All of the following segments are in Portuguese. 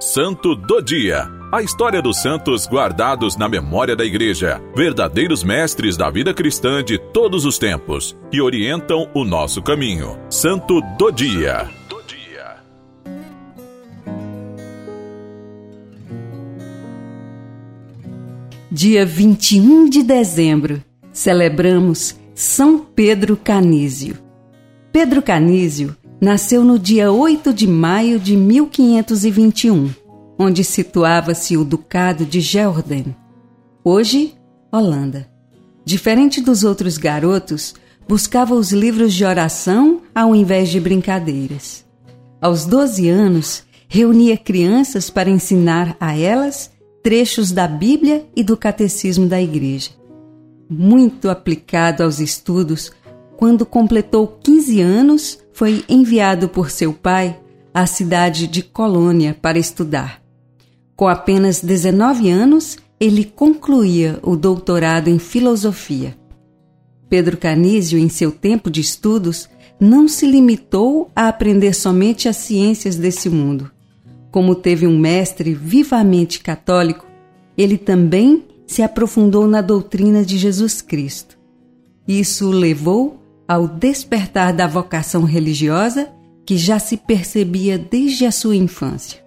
Santo do Dia. A história dos santos guardados na memória da Igreja, verdadeiros mestres da vida cristã de todos os tempos, que orientam o nosso caminho. Santo do Dia. Dia 21 de dezembro, celebramos São Pedro Canísio. Pedro Canísio nasceu no dia 8 de maio de 1521, onde situava-se o Ducado de Gelderden, hoje Holanda. Diferente dos outros garotos, buscava os livros de oração ao invés de brincadeiras. Aos 12 anos, reunia crianças para ensinar a elas trechos da Bíblia e do Catecismo da Igreja. Muito aplicado aos estudos, quando completou 15 anos, foi enviado por seu pai à cidade de Colônia para estudar. Com apenas 19 anos, ele concluía o doutorado em filosofia. Pedro Canísio, em seu tempo de estudos, não se limitou a aprender somente as ciências desse mundo. Como teve um mestre vivamente católico, ele também se aprofundou na doutrina de Jesus Cristo. Isso o levou ao despertar da vocação religiosa que já se percebia desde a sua infância.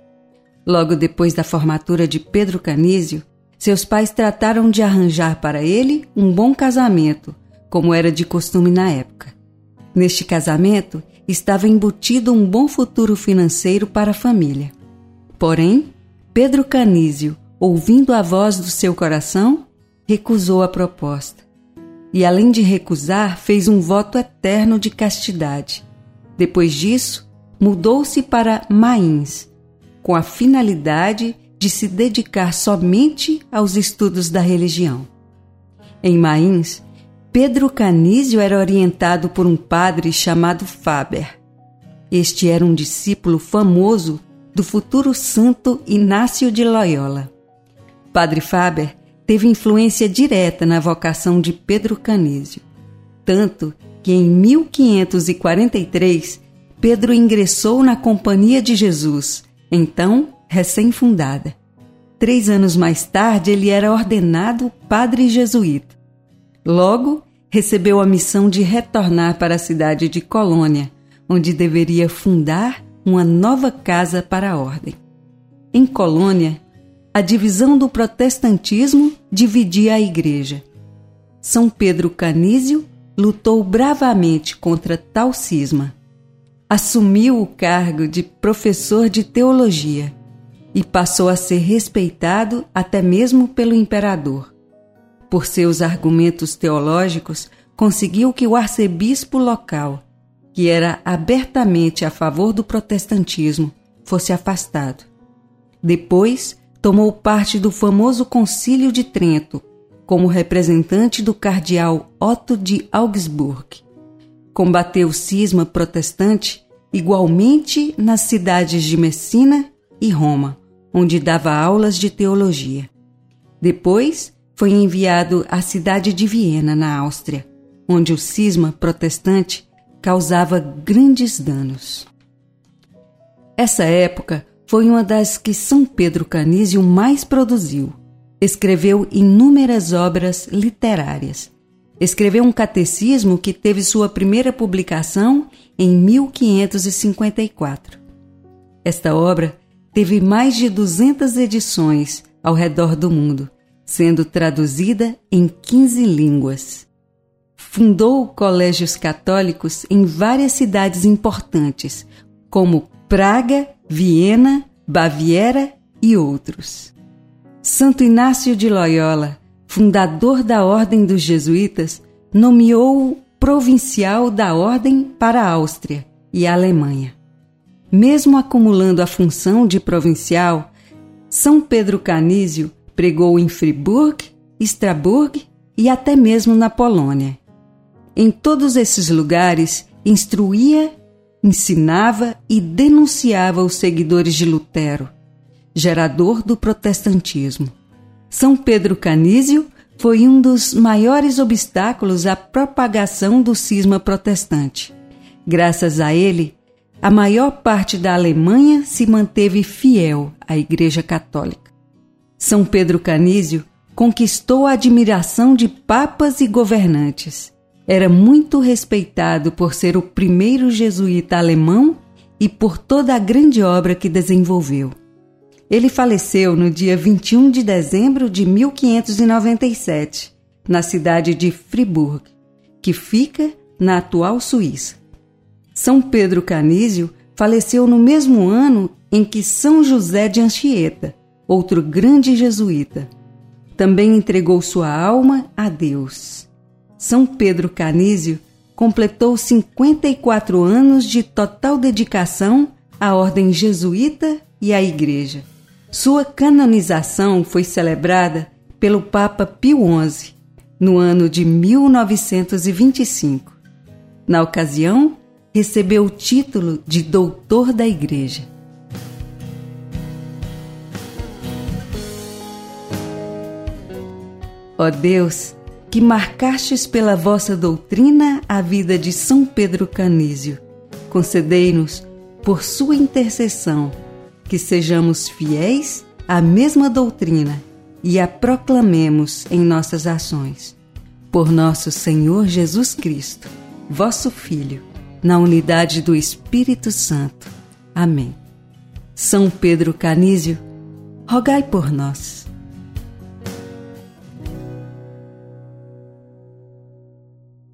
Logo depois da formatura de Pedro Canísio, seus pais trataram de arranjar para ele um bom casamento, como era de costume na época. Neste casamento estava embutido um bom futuro financeiro para a família. Porém, Pedro Canísio, ouvindo a voz do seu coração, recusou a proposta e, além de recusar, fez um voto eterno de castidade. Depois disso, mudou-se para Mains, com a finalidade de se dedicar somente aos estudos da religião. Em Mains, Pedro Canísio era orientado por um padre chamado Faber. Este era um discípulo famoso do futuro santo Inácio de Loyola. Padre Faber teve influência direta na vocação de Pedro Canísio, tanto que em 1543 Pedro ingressou na Companhia de Jesus, então recém-fundada. Três anos mais tarde, ele era ordenado padre jesuíta. Logo, recebeu a missão de retornar para a cidade de Colônia, onde deveria fundar uma nova casa para a ordem. Em Colônia, a divisão do protestantismo dividia a igreja. São Pedro Canísio lutou bravamente contra tal cisma. Assumiu o cargo de professor de teologia e passou a ser respeitado até mesmo pelo imperador. Por seus argumentos teológicos, conseguiu que o arcebispo local, que era abertamente a favor do protestantismo, fosse afastado. Depois, tomou parte do famoso Concílio de Trento como representante do cardeal Otto de Augsburg. Combateu o cisma protestante igualmente nas cidades de Messina e Roma, onde dava aulas de teologia. Depois foi enviado à cidade de Viena, na Áustria, onde o cisma protestante causava grandes danos. Essa época foi uma das que São Pedro Canísio mais produziu. Escreveu inúmeras obras literárias. Escreveu um catecismo que teve sua primeira publicação em 1554. Esta obra teve mais de 200 edições ao redor do mundo, sendo traduzida em 15 línguas. Fundou colégios católicos em várias cidades importantes, como Praga, Viena, Baviera e outros. Santo Inácio de Loyola, fundador da Ordem dos Jesuítas, nomeou-o provincial da Ordem para a Áustria e a Alemanha. Mesmo acumulando a função de provincial, São Pedro Canísio pregou em Friburgo, Estraburgo e até mesmo na Polônia. Em todos esses lugares, instruía ensinava e denunciava os seguidores de Lutero, gerador do protestantismo. São Pedro Canísio foi um dos maiores obstáculos à propagação do cisma protestante. Graças a ele, a maior parte da Alemanha se manteve fiel à Igreja Católica. São Pedro Canísio conquistou a admiração de papas e governantes. Era muito respeitado por ser o primeiro jesuíta alemão e por toda a grande obra que desenvolveu. Ele faleceu no dia 21 de dezembro de 1597, na cidade de Fribourg, que fica na atual Suíça. São Pedro Canísio faleceu no mesmo ano em que São José de Anchieta, outro grande jesuíta, também entregou sua alma a Deus. São Pedro Canísio completou 54 anos de total dedicação à ordem jesuíta e à Igreja. Sua canonização foi celebrada pelo Papa Pio XI no ano de 1925. Na ocasião, recebeu o título de Doutor da Igreja. Ó Deus, que marcastes pela vossa doutrina a vida de São Pedro Canísio, concedei-nos, por sua intercessão, que sejamos fiéis à mesma doutrina e a proclamemos em nossas ações. Por nosso Senhor Jesus Cristo, vosso Filho na unidade do Espírito Santo. Amém. São Pedro Canísio, rogai por nós.